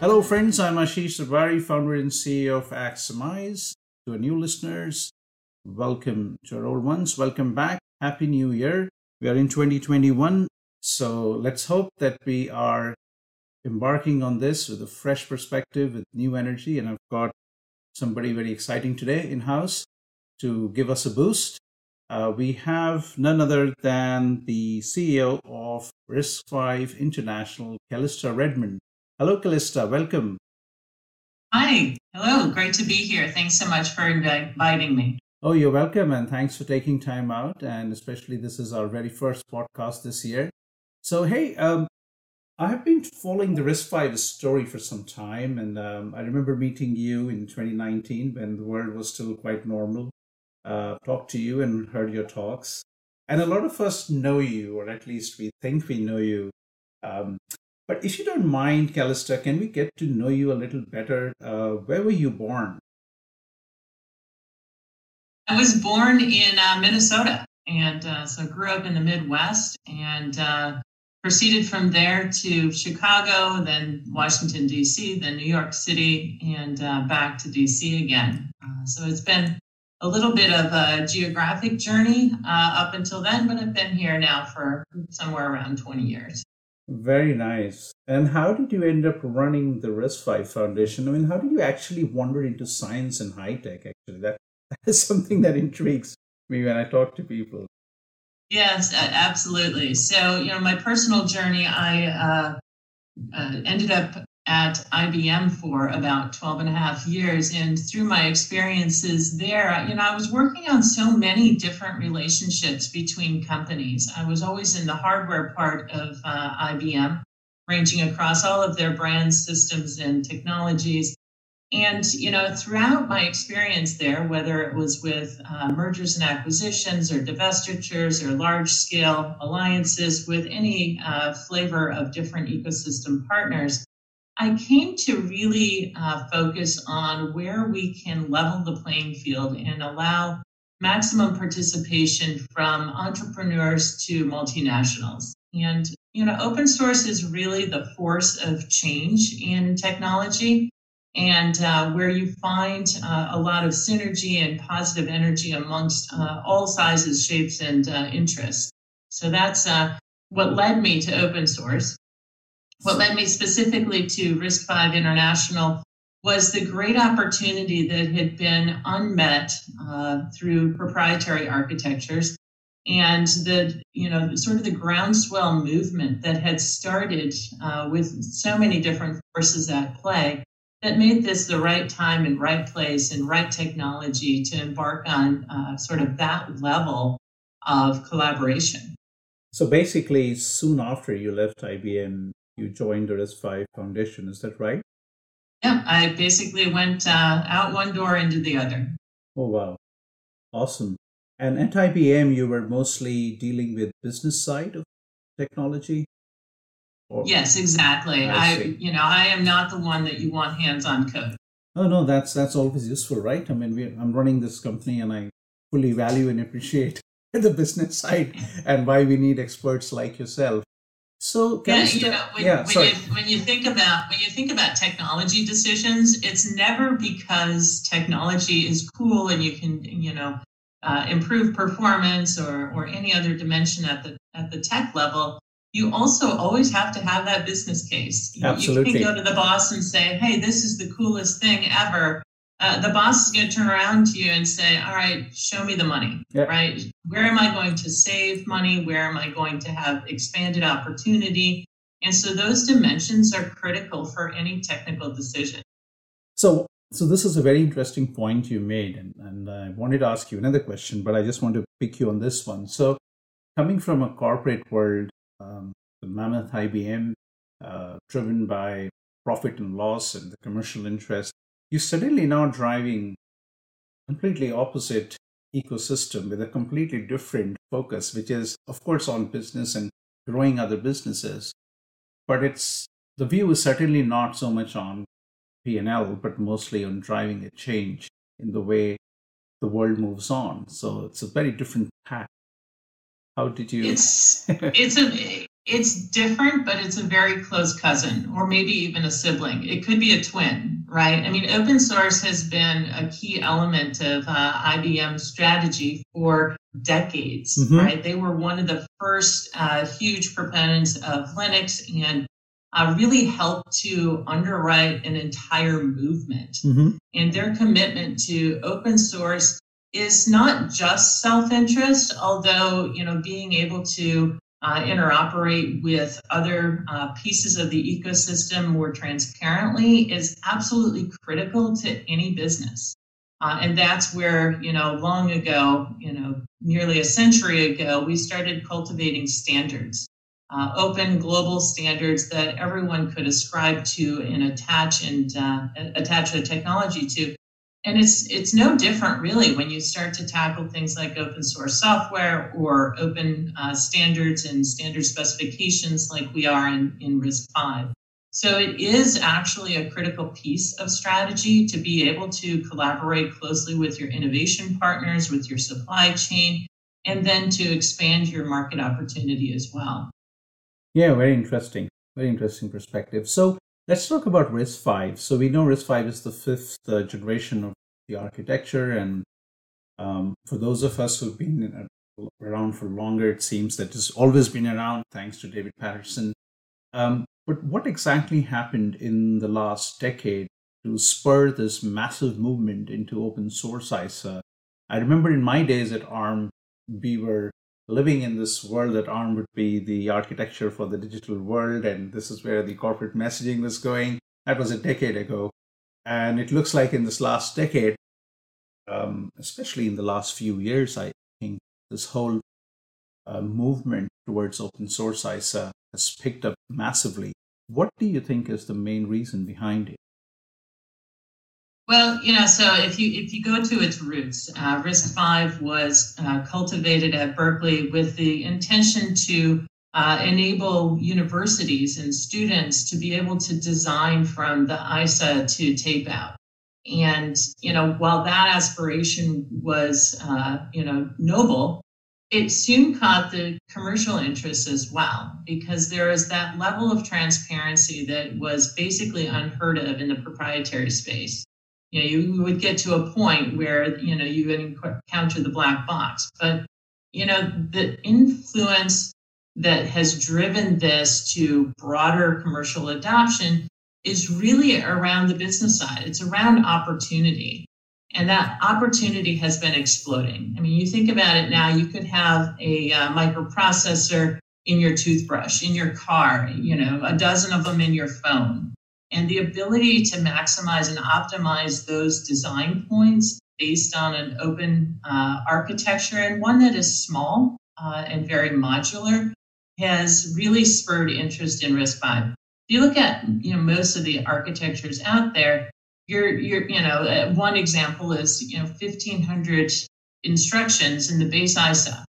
Hello, friends. I'm Ashish Darbari, founder and CEO of Axiomise. To our new listeners, welcome to our old ones. Welcome back. Happy New Year. We are in 2021. So let's hope that we are embarking on this with a fresh perspective, with new energy. And I've got somebody very exciting today in house to give us a boost. Uh, we have none other than the CEO of RISC-V International, Calista Redmond. Hello, Calista. Welcome. Hi. Hello. Great to be here. Thanks so much for inviting me. Oh, you're welcome. And thanks for taking time out. And especially, this is our very first podcast this year. So, hey, um, I have been following the RISC-V story for some time. And um, I remember meeting you in 2019 when the world was still quite normal. Uh, talked to you and heard your talks. And a lot of us know you, or at least we think we know you. Um, but if you don't mind, Calista, can we get to know you a little better? Uh, where were you born? I was born in uh, Minnesota, and uh, so grew up in the Midwest, and uh, proceeded from there to Chicago, then Washington D.C., then New York City, and uh, back to D.C. again. Uh, so it's been a little bit of a geographic journey up until then, but I've been here now for somewhere around 20 years. Very nice. And how did you end up running the RISC-V Foundation? I mean, how did you actually wander into science and high tech? Actually, that, that is something that intrigues me when I talk to people. Yes, absolutely. So, you know, my personal journey, I uh, uh, ended up at IBM for about 12 and a half years. And through my experiences there, you know, I was working on so many different relationships between companies. I was always in the hardware part of uh, IBM, ranging across all of their brands, systems, and technologies. And, you know, throughout my experience there, whether it was with uh, mergers and acquisitions or divestitures or large scale alliances with any uh, flavor of different ecosystem partners, I came to really uh, focus on where we can level the playing field and allow maximum participation from entrepreneurs to multinationals. And, you know, open source is really the force of change in technology and uh, where you find uh, a lot of synergy and positive energy amongst uh, all sizes, shapes, and uh, interests. So that's uh, what led me to open source. What led me specifically to RISC-V International was the great opportunity that had been unmet uh, through proprietary architectures and the you know sort of the groundswell movement that had started uh, with so many different forces at play that made this the right time and right place and right technology to embark on uh, sort of that level of collaboration. So basically, soon after you left IBM, you joined the RISC-V Foundation. Is that right? Yeah, I basically went uh, out one door into the other. Oh, wow. Awesome. And at IBM, you were mostly dealing with business side of technology? Or... Yes, exactly. I, I you know, I am not the one that you want hands-on code. Oh no, that's that's always useful, right? I mean, we, I'm running this company, and I fully value and appreciate the business side and why we need experts like yourself so yeah, you know, when, yeah, when, you, when you think about when you think about technology decisions, it's never because technology is cool and you can you know uh, improve performance or or any other dimension at the at the tech level. You also always have to have that business case. Absolutely. You can go to the boss and say, "Hey, this is the coolest thing ever," uh, the boss is going to turn around to you and say, All right, show me the money, right? Where am I going to save money? Where am I going to have expanded opportunity? And so those dimensions are critical for any technical decision. So, so this is a very interesting point you made, and, and I wanted to ask you another question, but I just want to pick you on this one. So, coming from a corporate world, um, the mammoth IBM, uh, driven by profit and loss and the commercial interest, you're suddenly now driving completely opposite ecosystem with a completely different focus, which is, of course, on business and growing other businesses. But it's the view is certainly not so much on P&L, but mostly on driving a change in the way the world moves on. So it's a very different path. How did you? It's it's a it's different, but it's a very close cousin or maybe even a sibling. It could be a twin, right? I mean, open source has been a key element of uh, IBM's strategy for decades, mm-hmm. right? They were one of the first uh, huge proponents of Linux and uh, really helped to underwrite an entire movement. Mm-hmm. And their commitment to open source is not just self-interest, although, you know, being able to uh, interoperate with other uh, pieces of the ecosystem more transparently is absolutely critical to any business. Uh, and that's where, you know, long ago, you know, nearly a century ago, we started cultivating standards, uh, open global standards that everyone could ascribe to and attach and uh, attach a technology to and it's it's no different really when you start to tackle things like open source software or open uh, standards and standard specifications like we are in, in RISC-V So it is actually a critical piece of strategy to be able to collaborate closely with your innovation partners, with your supply chain, and then to expand your market opportunity as well. Yeah, very interesting. Very interesting perspective. So Let's talk about RISC-V. So we know RISC-V is the fifth uh, generation of the architecture, and um, for those of us who've been around for longer, it seems that it's always been around, thanks to David Patterson. Um, but what exactly happened in the last decade to spur this massive movement into open source ISA? I remember in my days at ARM, we were living in this world that ARM would be the architecture for the digital world, and this is where the corporate messaging was going. That was a decade ago. And it looks like in this last decade, um, especially in the last few years, I think this whole uh, movement towards open source ISA has picked up massively. What do you think is the main reason behind it? Well, you know, so if you if you go to its roots, uh, RISC-V was uh, cultivated at Berkeley with the intention to uh, enable universities and students to be able to design from the ISA to tape out. And you know, while that aspiration was uh, you know noble, it soon caught the commercial interest as well because there is that level of transparency that was basically unheard of in the proprietary space you know, you would get to a point where, you know, you would encounter the black box. But, you know, the influence that has driven this to broader commercial adoption is really around the business side. It's around opportunity. And that opportunity has been exploding. I mean, you think about it now, you could have a uh, microprocessor in your toothbrush, in your car, you know, a dozen of them in your phone and the ability to maximize and optimize those design points based on an open uh, architecture and one that is small uh, and very modular has really spurred interest in RISC-V. If you look at you know most of the architectures out there, you're you're you know uh, one example is you know 1500 instructions in the base ISA.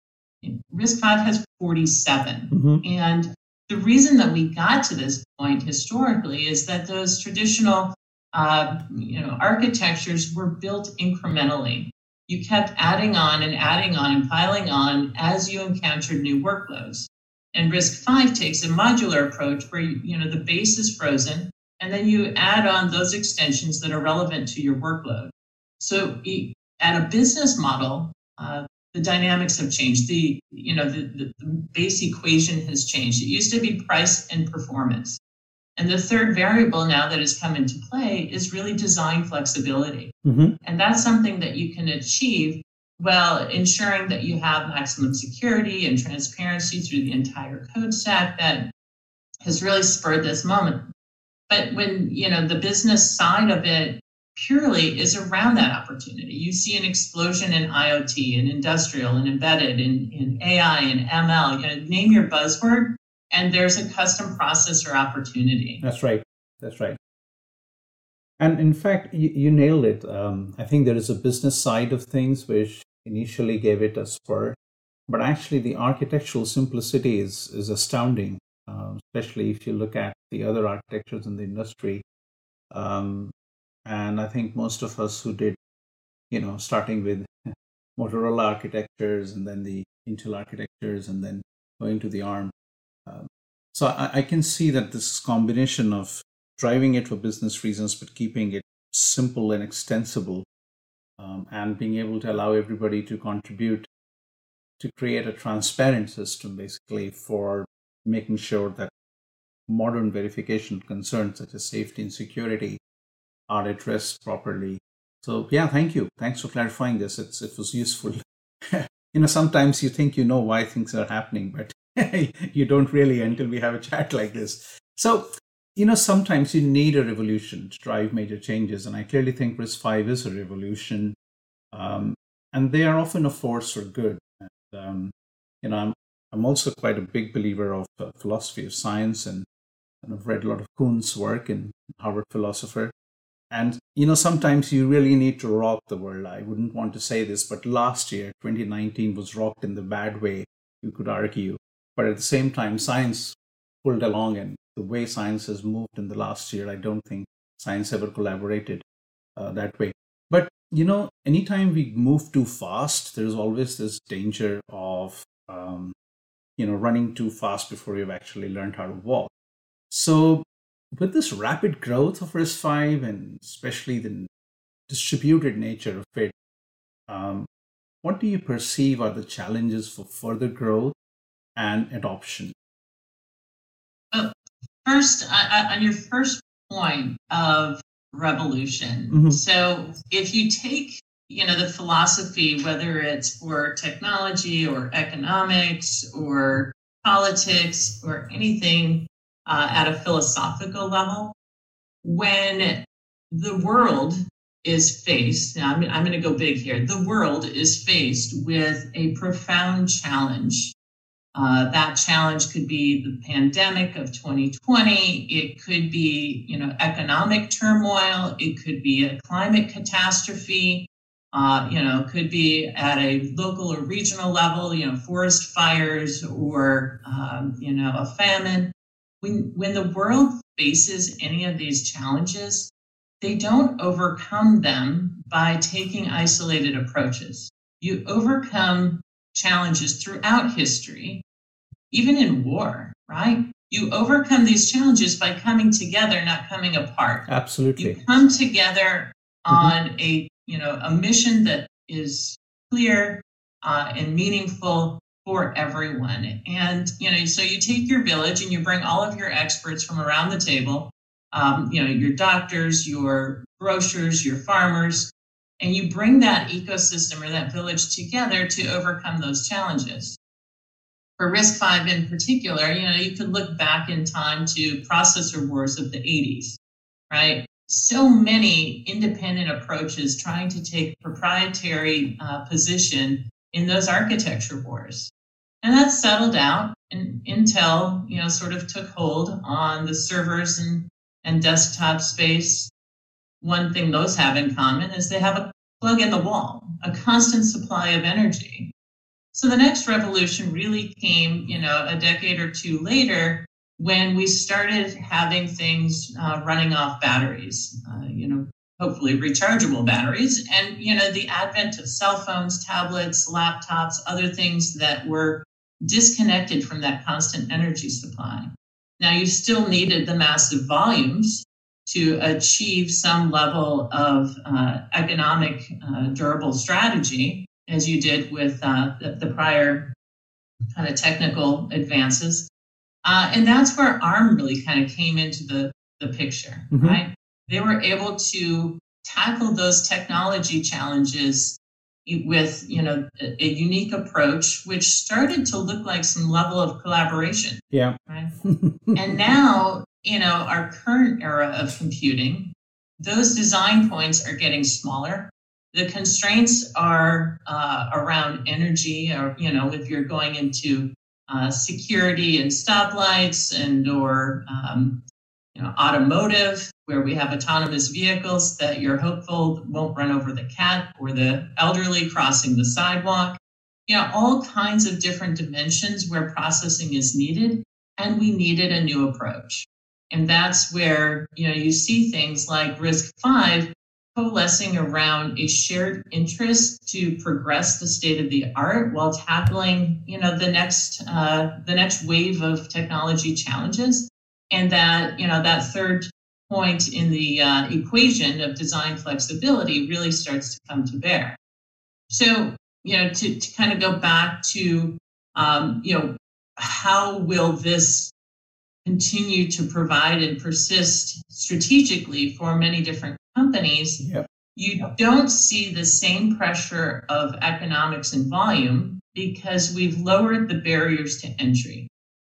RISC-V has 47, mm-hmm. and the reason that we got to this point historically is that those traditional uh, you know, architectures were built incrementally. You kept adding on and adding on and piling on as you encountered new workloads. And RISC-V takes a modular approach where you, know the base is frozen, and then you add on those extensions that are relevant to your workload. So at a business model, uh, the dynamics have changed. The you know the, the, the, base equation has changed. It used to be price and performance, and the third variable now that has come into play is really design flexibility, mm-hmm. and that's something that you can achieve while ensuring that you have maximum security and transparency through the entire code stack that has really spurred this moment. But when you know the business side of it purely is around that opportunity. You see an explosion in IoT and industrial and embedded in, in AI and ML. You know, name your buzzword, and there's a custom processor opportunity. That's right. That's right. And in fact, you, you nailed it. Um, I think there is a business side of things which initially gave it a spur, but actually the architectural simplicity is, is astounding, uh, especially if you look at the other architectures in the industry. Um, and I think most of us who did, you know, starting with Motorola architectures and then the Intel architectures and then going to the ARM, um, So I, I can see that this combination of driving it for business reasons, but keeping it simple and extensible, um, and being able to allow everybody to contribute to create a transparent system, basically, for making sure that modern verification concerns such as safety and security are addressed properly. So yeah, thank you. Thanks for clarifying this. It's it was useful. you know, sometimes you think you know why things are happening, but you don't really until we have a chat like this. So, you know, sometimes you need a revolution to drive major changes, and I clearly think RISC-V is a revolution, um, and they are often a force for good. And, um, you know, I'm I'm also quite a big believer of uh, philosophy of science, and, and I've read a lot of Kuhn's work in Harvard Philosopher. And, you know, sometimes you really need to rock the world. I wouldn't want to say this, but last year, 2019, was rocked in the bad way, you could argue. But at the same time, science pulled along, and the way science has moved in the last year, I don't think science ever collaborated uh, that way. But, you know, anytime we move too fast, there's always this danger of, um, you know, running too fast before you've actually learned how to walk. So with this rapid growth of RISC-V and especially the distributed nature of it, um, what do you perceive are the challenges for further growth and adoption? Well, first, I, I, on your first point of revolution, mm-hmm. so if you take you know the philosophy whether it's for technology or economics or politics or anything uh, at a philosophical level when the world is faced now i'm, I'm going to go big here the world is faced with a profound challenge. Uh, that challenge could be the pandemic of 2020 it could be you know economic turmoil it could be a climate catastrophe uh, you know, could be at a local or regional level, you know, forest fires or, um, you know, a famine when when the world faces any of these challenges, they don't overcome them by taking isolated approaches. You overcome challenges throughout history, even in war, right? You overcome these challenges by coming together, not coming apart. Absolutely. You come together on mm-hmm. a you know a mission that is clear uh, and meaningful for everyone. And, you know, so you take your village and you bring all of your experts from around the table, um, you know, your doctors, your grocers, your farmers, and you bring that ecosystem or that village together to overcome those challenges. For RISC-V in particular, you know, you could look back in time to processor wars of the 80s, right? So many independent approaches trying to take proprietary uh, position in those architecture wars. And that settled out and Intel, you know, sort of took hold on the servers and, and desktop space. One thing those have in common is they have a plug in the wall, a constant supply of energy. So the next revolution really came, you know, a decade or two later when we started having things uh, running off batteries, uh, you know, hopefully rechargeable batteries, and you know, the advent of cell phones, tablets, laptops, other things that were disconnected from that constant energy supply. Now, you still needed the massive volumes to achieve some level of uh, economic uh, durable strategy, as you did with uh, the, the, prior kind of technical advances. Uh, and that's where ARM really kind of came into the, the picture, mm-hmm. right? They were able to tackle those technology challenges with you know a, a, unique approach which started to look like some level of collaboration. Yeah. Right? And now you know our current era of computing those design points are getting smaller. The constraints are uh, around energy or you know if you're going into uh, security and stoplights and or um, you know, automotive, where we have autonomous vehicles that you're hopeful won't run over the cat or the elderly crossing the sidewalk. You know, all kinds of different dimensions where processing is needed, and we needed a new approach. And that's where, you know, you see things like RISC-V coalescing around a shared interest to progress the state of the art while tackling, you know, the next uh, the next wave of technology challenges, and that you know that third point in the uh, equation of design flexibility really starts to come to bear. So, you know, to, to kind of go back to, um, you know, how will this continue to provide and persist strategically for many different companies? Yep. You don't see the same pressure of economics and volume because we've lowered the barriers to entry.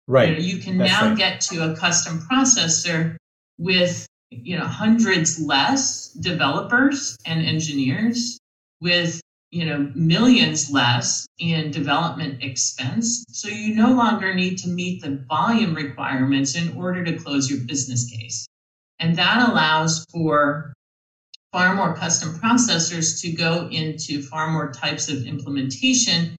Right. You, know, you can That's now right. get to a custom processor with you know hundreds less developers and engineers with you know millions less in development expense so you no longer need to meet the volume requirements in order to close your business case and that allows for far more custom processors to go into far more types of implementation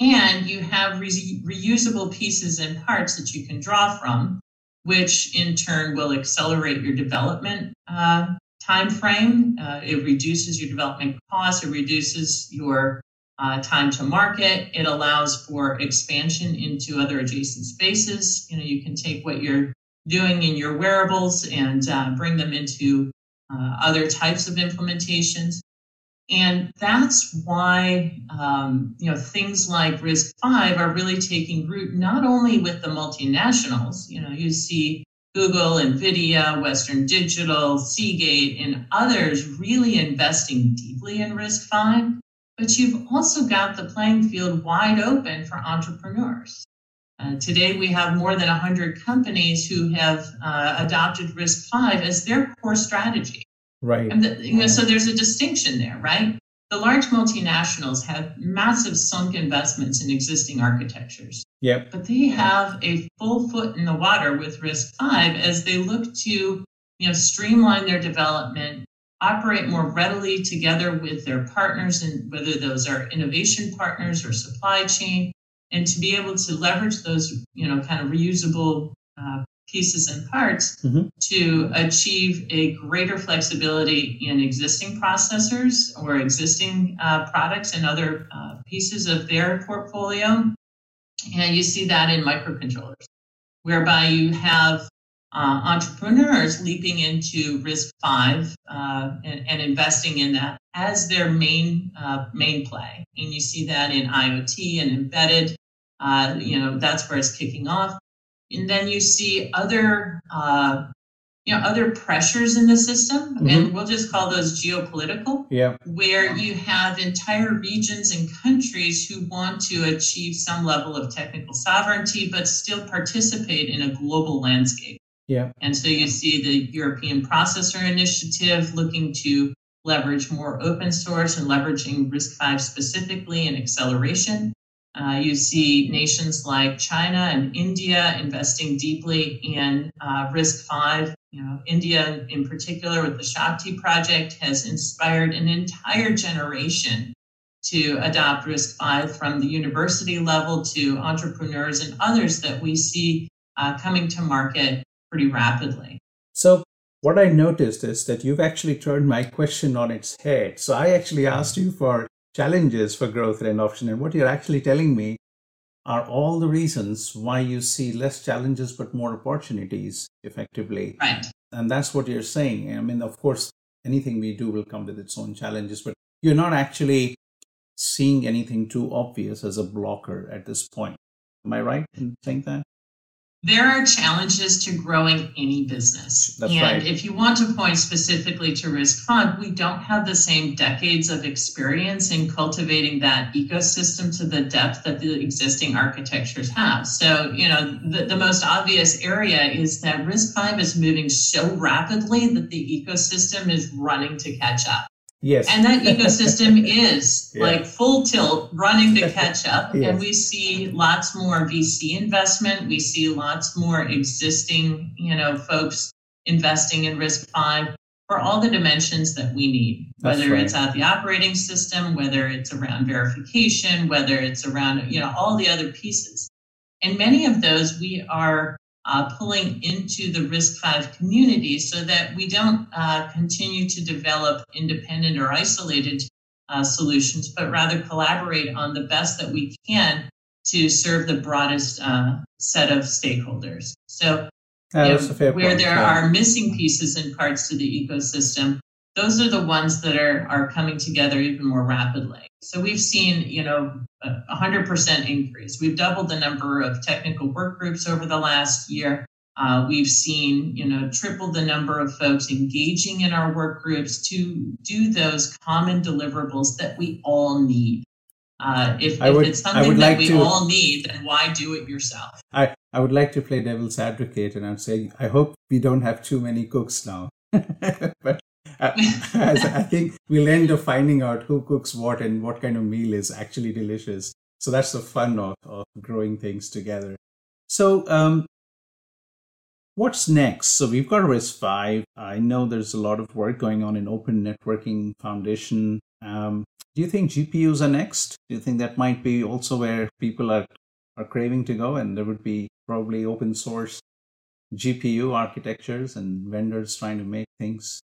and you have re- reusable pieces and parts that you can draw from which in turn will accelerate your development uh, time frame. Uh, it reduces your development costs. It reduces your uh, time to market. It allows for expansion into other adjacent spaces. You know, you can take what you're doing in your wearables and uh, bring them into uh, other types of implementations. And that's why um, you know things like RISC-V are really taking root not only with the multinationals. You know, you see Google, Nvidia, Western Digital, Seagate, and others really investing deeply in RISC-V, but you've also got the playing field wide open for entrepreneurs. Uh, today, we have more than 100 companies who have uh, adopted RISC-V as their core strategy. Right. And the, you know, so there's a distinction there, right? The large multinationals have massive sunk investments in existing architectures. Yep. But they have a full foot in the water with RISC-V as they look to, you know, streamline their development, operate more readily together with their partners, and whether those are innovation partners or supply chain, and to be able to leverage those, you know, kind of reusable uh, pieces and parts mm-hmm. to achieve a greater flexibility in existing processors or existing uh, products and other uh, pieces of their portfolio. And you see that in microcontrollers, whereby you have uh, entrepreneurs leaping into RISC-V uh, and, and, investing in that as their main uh, main play. And you see that in IoT and embedded. Uh, you know that's where it's kicking off and then you see other uh, you know other pressures in the system. Mm-hmm. and we'll just call those geopolitical. Yeah. Where you have entire regions and countries who want to achieve some level of technical sovereignty but still participate in a global landscape. Yeah. And so you see the european processor initiative looking to leverage more open source and leveraging RISC-V specifically and acceleration uh, you see nations like China and India investing deeply in uh, RISC-V. You know, India in particular with the Shakti project has inspired an entire generation to adopt RISC-V from the university level to entrepreneurs and others that we see uh, coming to market pretty rapidly. So what I noticed is that you've actually turned my question on its head. So I actually asked you for challenges for growth and adoption. And what you're actually telling me are all the reasons why you see less challenges but more opportunities effectively. Right. And that's what you're saying. I mean, of course, anything we do will come with its own challenges, but you're not actually seeing anything too obvious as a blocker at this point. Am I right in saying that? There are challenges to growing any business. That's and right. if you want to point specifically to RISC-V, we don't have the same decades of experience in cultivating that ecosystem to the depth that the existing architectures have. So, you know, the, the most obvious area is that RISC-V is moving so rapidly that the ecosystem is running to catch up. Yes. And that ecosystem is yeah. like full tilt running to catch up. yes. And we see lots more VC investment. We see lots more existing, you know, folks investing in RISC-V for all the dimensions that we need, whether right. it's at the operating system, whether it's around verification, whether it's around, you know, all the other pieces. And many of those we are uh, pulling into the RISC-V community so that we don't uh, continue to develop independent or isolated uh, solutions, but rather collaborate on the best that we can to serve the broadest uh, set of stakeholders. So, Yeah, know, where there yeah. are missing pieces and parts to the ecosystem, those are the ones that are, are coming together even more rapidly. So we've seen, you know, a hundred percent increase. We've doubled the number of technical work groups over the last year. Uh, we've seen, you know, triple the number of folks engaging in our work groups to do those common deliverables that we all need. Uh, if, would- it's something that like we to- all need, then why do it yourself? I, I would like to play devil's advocate and I'm saying I hope we don't have too many cooks now. but I think we'll end up finding out who cooks what and what kind of meal is actually delicious. So that's the fun of, of growing things together. So, um, what's next? So we've got RISC-V. I know there's a lot of work going on in Open Networking Foundation. Um, do you think GPUs are next? Do you think that might be also where people are are craving to go, and there would be probably open source GPU architectures and vendors trying to make things.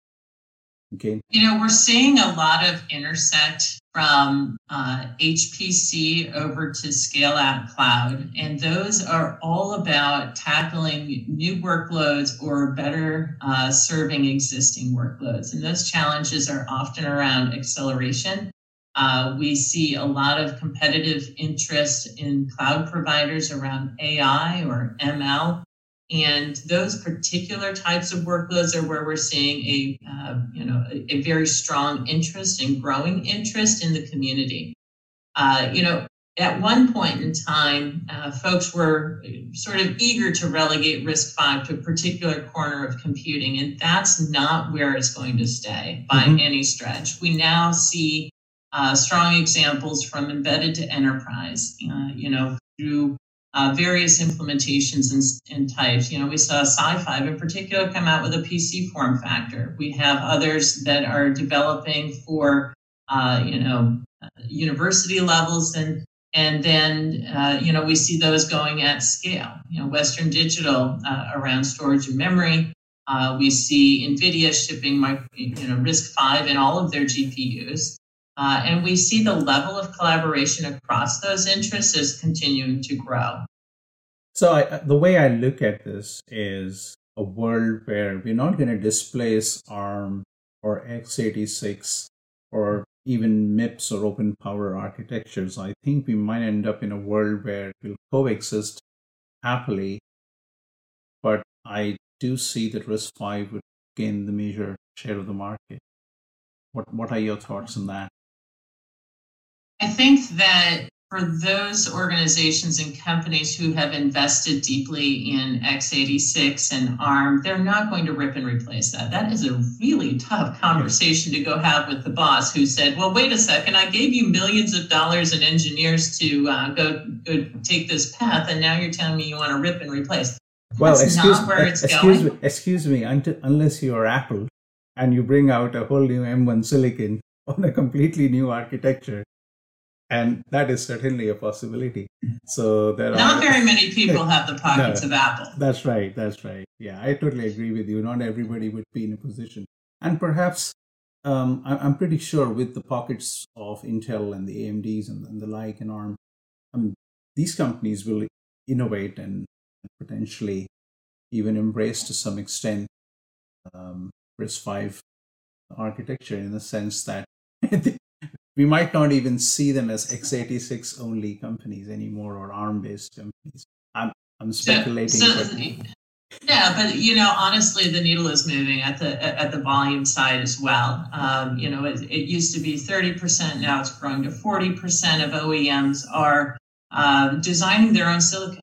Okay. You know, we're seeing a lot of intersect from uh, HPC over to scale out cloud. And those are all about tackling new workloads or better uh, serving existing workloads. And those challenges are often around acceleration. Uh, we see a lot of competitive interest in cloud providers around AI or ML. And those particular types of workloads are where we're seeing a, uh, you know, a, a, very strong interest and growing interest in the community. Uh, you know, at one point in time, uh, folks were sort of eager to relegate RISC-V to a particular corner of computing, and that's not where it's going to stay by mm-hmm. any stretch. We now see uh, strong examples from embedded to enterprise, uh, you know, through uh, various implementations and, and, types. You know, we saw SiFive in particular come out with a PC form factor. We have others that are developing for, uh, you know, university levels and and then, uh, you know, we see those going at scale. You know, Western Digital uh, around storage and memory. Uh, we see NVIDIA shipping, my, you know, RISC-V in all of their GPUs. Uh, and we see the level of collaboration across those interests is continuing to grow. So I, the way I look at this is a world where we're not going to displace ARM or x86 or even MIPS or open power architectures. I think we might end up in a world where it will coexist happily. But I do see that RISC-V would gain the major share of the market. What, what are your thoughts on that? I think that for those organizations and companies who have invested deeply in x86 and ARM, they're not going to rip and replace that. That is a really tough conversation to go have with the boss who said, Well, wait a second, I gave you millions of dollars in engineers to uh, go, go take this path, and now you're telling me you want to rip and replace. Well, That's excuse, not where it's excuse, going. me, excuse me, until, unless you are Apple and you bring out a whole new M1 silicon on a completely new architecture, and that is certainly a possibility. So there Not are not very many people have the pockets No. of Apple. That's right. That's right. Yeah, I totally agree with you. Not everybody would be in a position, and perhaps um, I- I'm pretty sure with the pockets of Intel and the AMD's and, and the like and ARM, um, these companies will innovate and potentially even embrace to some extent um, RISC-V architecture in the sense that we might not even see them as x86 only companies anymore or ARM based companies. I'm I'm speculating. So, but yeah, but you know, honestly, the needle is moving at the at the volume side as well. Um, you know, it, it used to be thirty percent, now it's growing to forty percent of OEMs are uh, designing their own silicon.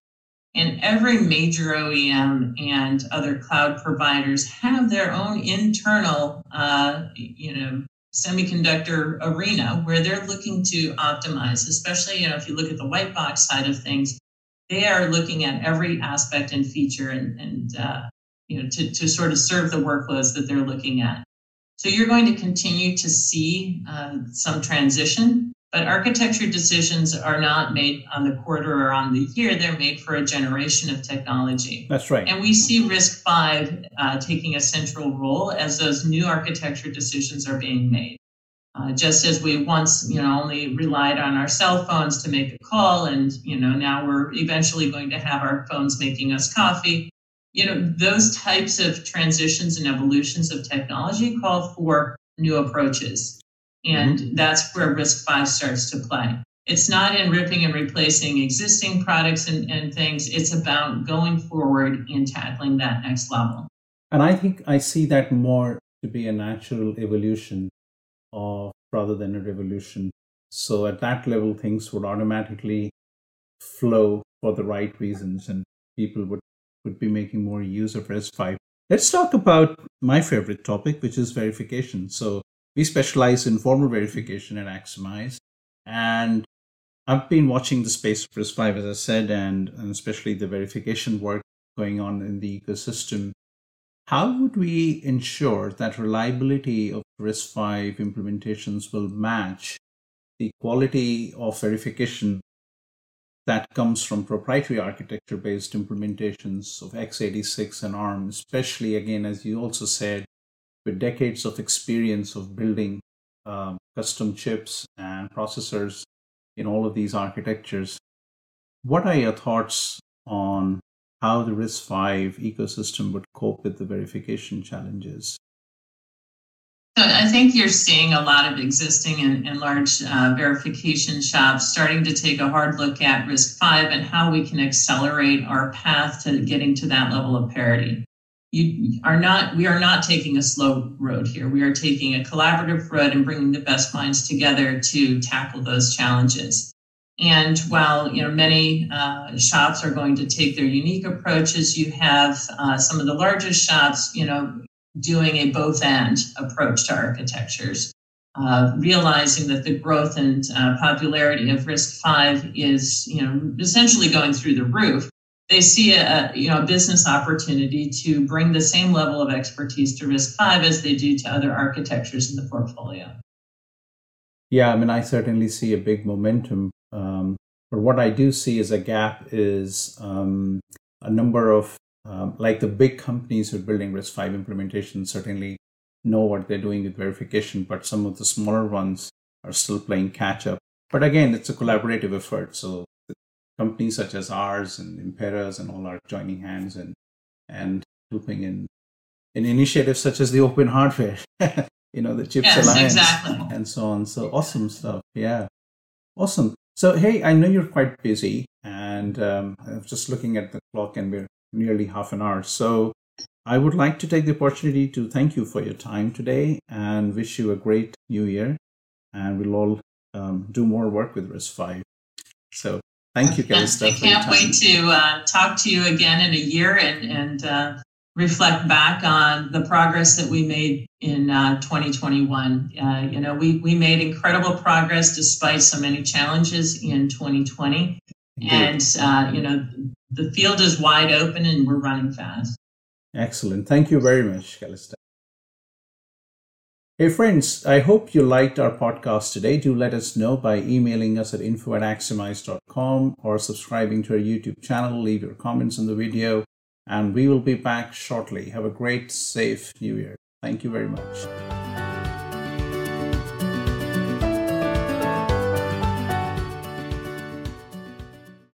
And every major OEM and other cloud providers have their own internal, uh, you know, semiconductor arena where they're looking to optimize. Especially, you know, if you look at the white box side of things, they are looking at every aspect and feature and, and uh, you know, to, to sort of serve the workloads that they're looking at. So you're going to continue to see uh, some transition But architecture decisions are not made on the quarter or on the year, they're made for a generation of technology. That's right. And we see RISC-V uh, taking a central role as those new architecture decisions are being made. Uh, just as we once, you know, only relied on our cell phones to make a call, and you know, now we're eventually going to have our phones making us coffee. You know, those types of transitions and evolutions of technology call for new approaches. And mm-hmm. that's where RISC-V starts to play. It's not in ripping and replacing existing products and, and things. It's about going forward and tackling that next level. And I think I see that more to be a natural evolution of rather than a revolution. So at that level, things would automatically flow for the right reasons and people would, would be making more use of RISC-V. Let's talk about my favorite topic, which is verification. So we specialize in formal verification at Axiomise. And I've been watching the space of RISC-V, as I said, and, and especially the verification work going on in the ecosystem. How would we ensure that reliability of RISC-V implementations will match the quality of verification that comes from proprietary architecture based implementations of x86 and ARM, especially again, as you also said, with decades of experience of building um, custom chips and processors in all of these architectures. What are your thoughts on how the RISC-V ecosystem would cope with the verification challenges? So I think you're seeing a lot of existing and, and large uh, verification shops starting to take a hard look at RISC-V and how we can accelerate our path to getting to that level of parity you are not we are not taking a slow road here. We are taking a collaborative road and bringing the best minds together to tackle those challenges. And while you know many uh, shops are going to take their unique approaches you have uh, some of the largest shops you know doing a both and approach to architectures uh, realizing that the growth and uh, popularity of RISC-V is you know essentially going through the roof they see a, you know a business opportunity to bring the same level of expertise to RISC-V as they do to other architectures in the portfolio. Yeah, I mean, I certainly see a big momentum. Um, but what I do see as a gap is um, a number of um, like the big companies who are building RISC-V implementations certainly know what they're doing with verification, but some of the smaller ones are still playing catch up. But again, it's a collaborative effort. So companies such as ours and Imperas and all are joining hands and and helping in in initiatives such as the Open Hardware, you know, the Chips yes, Alliance exactly. and so on. So awesome stuff. Yeah, awesome. So hey, I know you're quite busy, and um, I'm just looking at the clock, and we're nearly half an hour. So I would like to take the opportunity to thank you for your time today and wish you a great new year. And we'll all um, do more work with RISC-V. So Thank you, Calista. I can't wait to uh, talk to you again in a year and, and uh, reflect back on the progress that we made in uh, 2021. Uh, you know, we, we made incredible progress despite so many challenges in 2020. Indeed. And, uh, you know, the field is wide open and we're running fast. Excellent. Thank you very much, Calista. Hey friends, I hope you liked our podcast today. Do let us know by emailing us at info at axiomise.com or subscribing to our YouTube channel. Leave your comments on the video and we will be back shortly. Have a great, safe new year. Thank you very much.